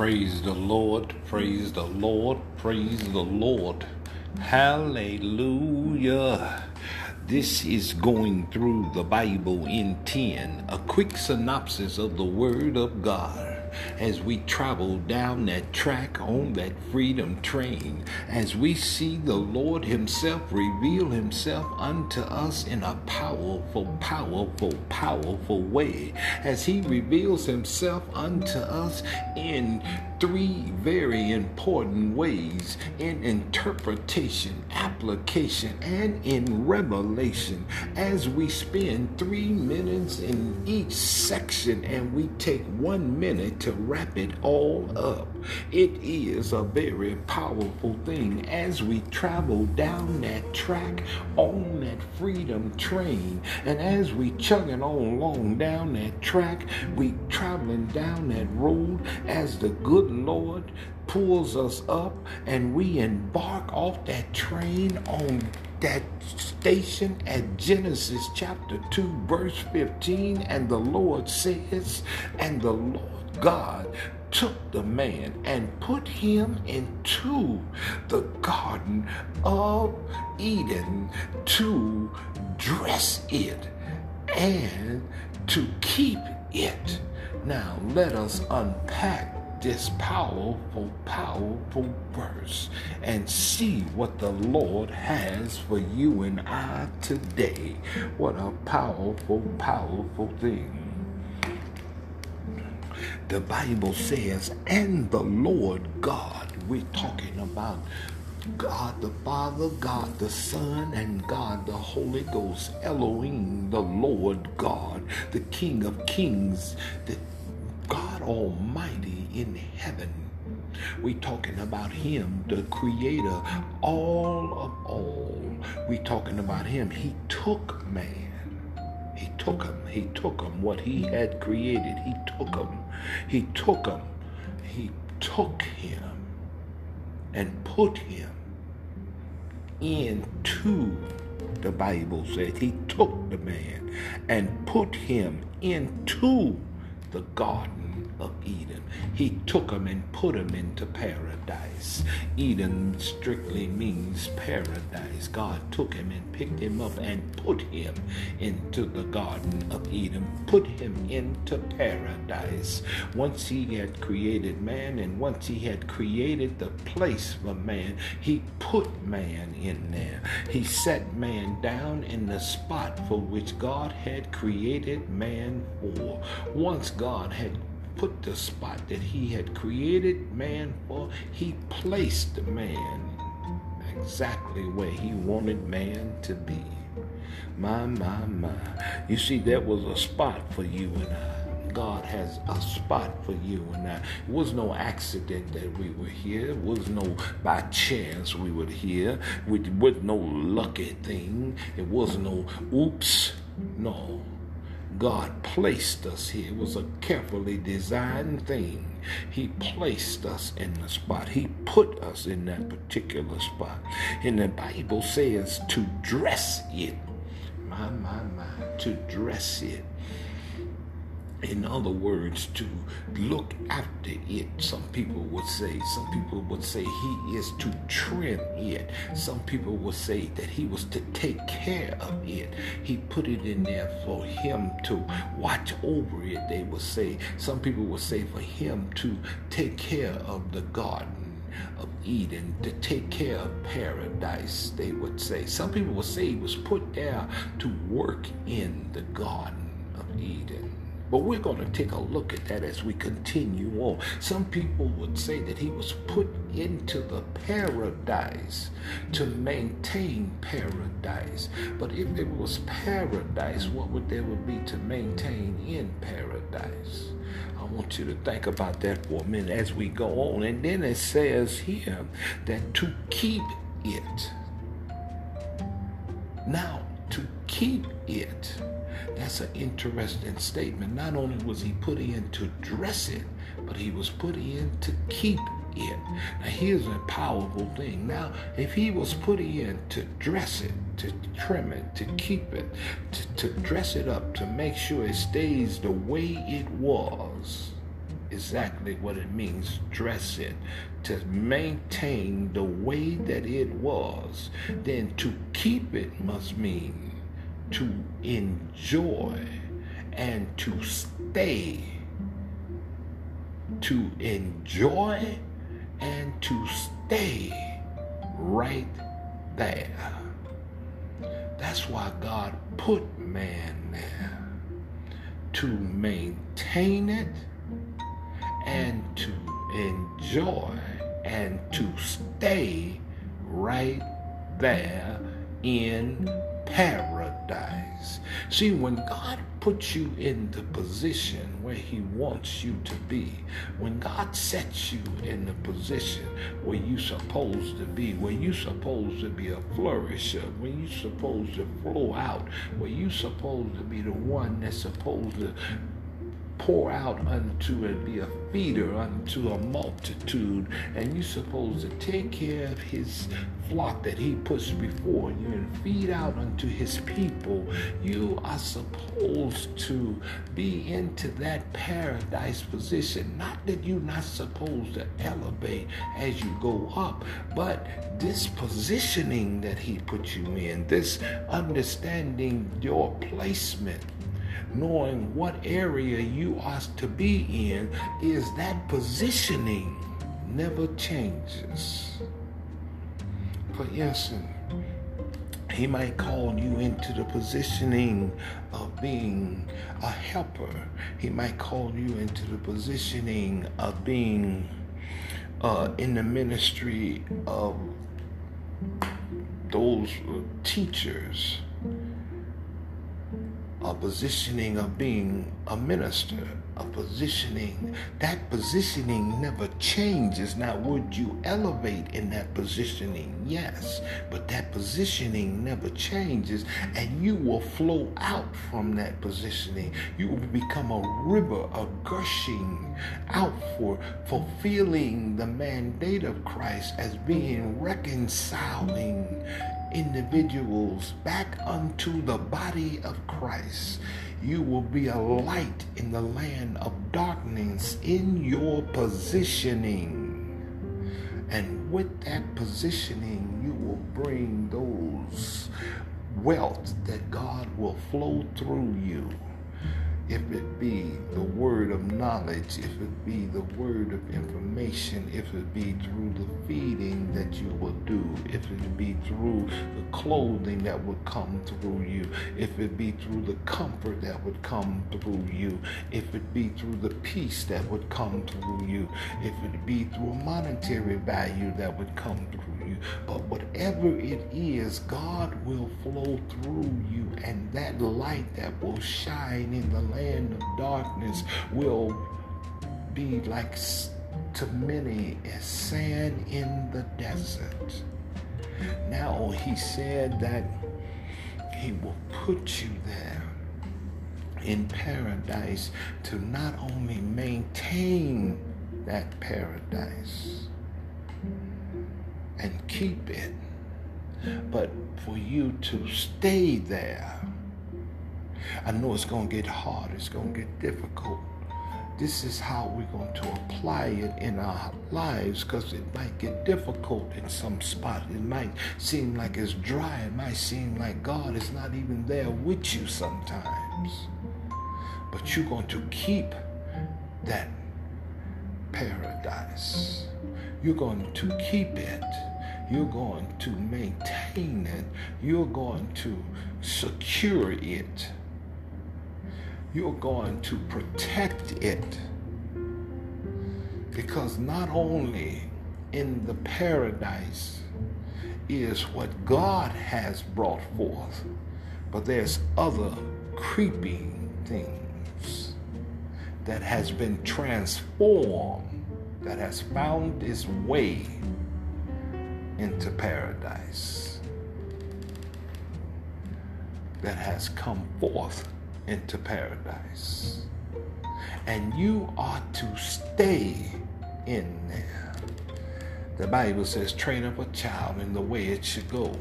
Praise the Lord, praise the Lord, praise the Lord. Hallelujah. This is going through the Bible in 10, a quick synopsis of the Word of God as we travel down that track on that freedom train, as we see the Lord Himself reveal Himself unto us in a powerful, powerful, powerful way, as He reveals Himself unto us in three very important ways in interpretation, application, and in revelation as we spend three minutes in each section and we take one minute to wrap it all up. It is a very powerful thing as we travel down that track on that freedom train and as we chugging on along down that track, we traveling down that road as the good Lord pulls us up and we embark off that train on that station at Genesis chapter 2, verse 15. And the Lord says, and the Lord God took the man and put him into the Garden of Eden to dress it and to keep it. Now let us unpack this powerful, powerful verse and see what the Lord has for you and I today. What a powerful, powerful thing. The Bible says, and the Lord God, we're talking about God the Father, God the Son, and God the Holy Ghost, Elohim, the Lord God, the King of Kings, the God Almighty in heaven. We talking about him, the creator, all of all. We talking about him. He took man. He took him. He took him. What he had created, he took him. He took him. He took him and put him into the Bible said he took the man and put him into the garden of Eden. He took him and put him into paradise. Eden strictly means paradise. God took him and picked him up and put him into the Garden of Eden, put him into paradise. Once he had created man and once he had created the place for man, he put man in there. He set man down in the spot for which God had created man for. Once God had put the spot that he had created man for, he placed man exactly where he wanted man to be. My, my, my. You see, there was a spot for you and I. God has a spot for you and I. It was no accident that we were here. It was no by chance we were here. It was no lucky thing. It was no oops. No. God placed us here. It was a carefully designed thing. He placed us in the spot. He put us in that particular spot. And the Bible says to dress it. My, my, my. To dress it in other words, to look after it. Some people would say, some people would say he is to trim it. Some people would say that he was to take care of it. He put it in there for him to watch over it, they would say. Some people would say for him to take care of the garden of Eden, to take care of paradise, they would say. Some people would say he was put there to work in the garden of Eden. But we're going to take a look at that as we continue on. Some people would say that he was put into the paradise to maintain paradise. But if it was paradise, what would there would be to maintain in paradise? I want you to think about that for a minute as we go on. And then it says here that to keep it. Now, to keep it that's an interesting statement. Not only was he put in to dress it, but he was put in to keep it. Now, here's a powerful thing. Now, if he was put in to dress it, to trim it, to keep it, to, to dress it up, to make sure it stays the way it was, exactly what it means dress it to maintain the way that it was then to keep it must mean to enjoy and to stay. To enjoy and to stay right there. That's why God put man there. To maintain it and to enjoy and to stay right there in paradise. See, when God puts you in the position where He wants you to be, when God sets you in the position where you're supposed to be, where you're supposed to be a flourisher, where you're supposed to flow out, where you're supposed to be the one that's supposed to pour out unto and be a feeder unto a multitude, and you're supposed to take care of his flock that he puts before you and feed out unto his people. You are supposed to be into that paradise position. Not that you're not supposed to elevate as you go up, but this positioning that he put you in, this understanding your placement knowing what area you are to be in, is that positioning never changes. For instance, he might call you into the positioning of being a helper. He might call you into the positioning of being uh, in the ministry of those teachers a positioning of being a minister, a positioning. That positioning never changes. Now, would you elevate in that positioning? Yes, but that positioning never changes, and you will flow out from that positioning. You will become a river, a gushing out for fulfilling the mandate of Christ as being reconciling individuals back unto the body of Christ. You will be a light in the land of darkness in your positioning. And with that positioning, you will bring those wealth that God will flow through you if it be the word of knowledge, if it be the word of information, if it be through the feeding that you will do, if it be through the clothing that would come through you, if it be through the comfort that would come through you, if it be through the peace that would come through you, if it be through monetary value that would come through you. But whatever it is, God will flow through you, and that light that will shine in the land of darkness will be like to many as sand in the desert. Now he said that he will put you there in paradise to not only maintain that paradise and keep it, but for you to stay there I know it's going to get hard, it's going to get difficult. This is how we're going to apply it in our lives because it might get difficult in some spot. It might seem like it's dry. It might seem like God is not even there with you sometimes. But you're going to keep that paradise. You're going to keep it. You're going to maintain it. You're going to secure it you're going to protect it. Because not only in the paradise is what God has brought forth, but there's other creeping things that has been transformed, that has found its way into paradise, that has come forth into paradise. And you are to stay in there. The Bible says, train up a child in the way it should go.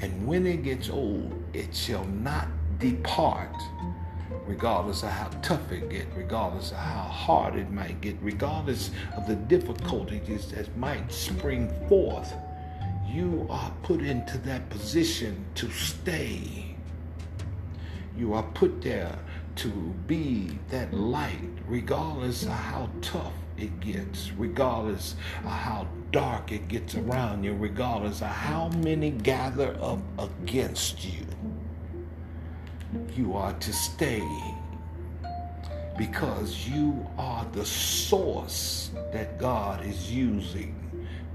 And when it gets old, it shall not depart regardless of how tough it get, regardless of how hard it might get, regardless of the difficulties that might spring forth, you are put into that position to stay. You are put there to be that light, regardless of how tough it gets, regardless of how dark it gets around you, regardless of how many gather up against you. You are to stay because you are the source that God is using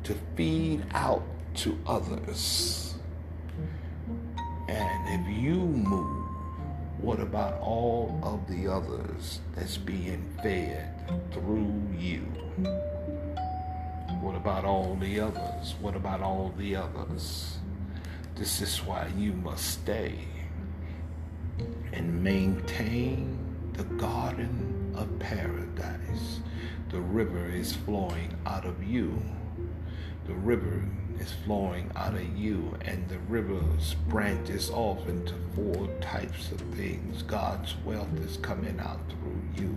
to feed out to others. And if you move, what about all of the others that's being fed through you? What about all the others? What about all the others? This is why you must stay and maintain the garden of paradise. The river is flowing out of you. The river is flowing out of you, and the rivers branches off into four types of things. God's wealth is coming out through you.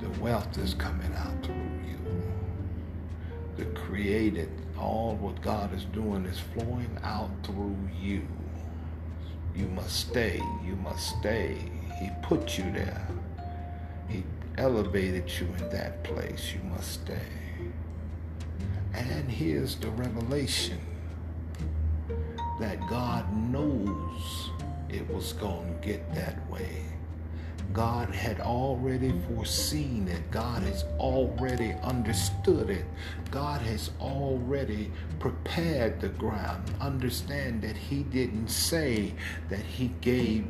The wealth is coming out through you. The created, all what God is doing is flowing out through you. You must stay. You must stay. He put you there. He elevated you in that place. You must stay. And here's the revelation that God knows it was going to get that way. God had already foreseen it. God has already understood it. God has already prepared the ground. Understand that He didn't say that He gave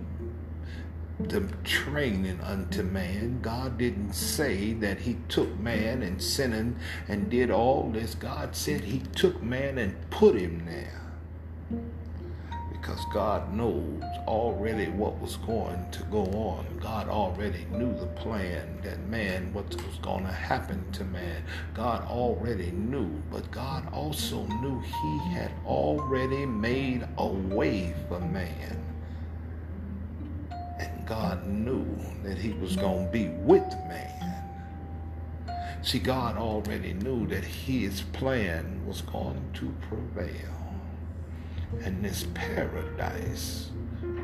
the training unto man. God didn't say that he took man and sent him and did all this. God said he took man and put him there. Because God knows already what was going to go on. God already knew the plan that man, what was going to happen to man. God already knew, but God also knew he had already made a way for man God knew that he was going to be with man. See, God already knew that his plan was going to prevail. And this paradise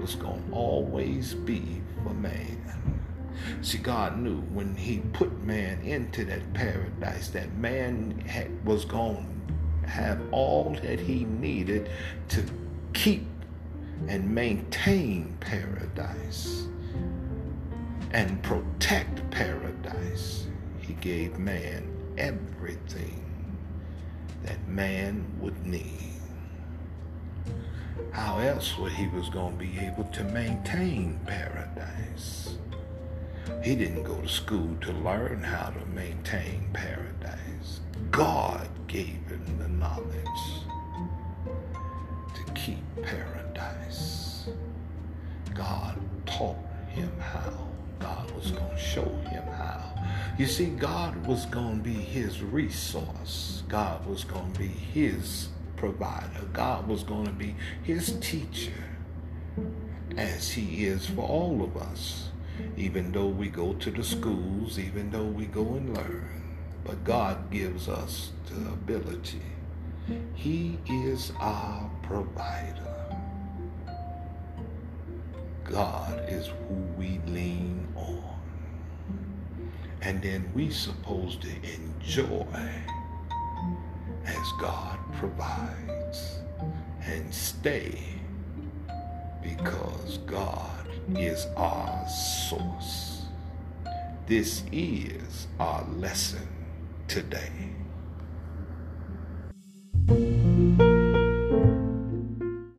was going to always be for man. See, God knew when he put man into that paradise that man had, was going to have all that he needed to keep and maintain paradise and protect paradise. He gave man everything that man would need. How else would he was going to be able to maintain paradise? He didn't go to school to learn how to maintain paradise. God gave him the knowledge to keep paradise. God taught him how. God was going to show him how. You see, God was going to be his resource. God was going to be his provider. God was going to be his teacher, as he is for all of us, even though we go to the schools, even though we go and learn. But God gives us the ability. He is our provider. God is who we lean on. And then we supposed to enjoy as God provides and stay because God is our source. This is our lesson today.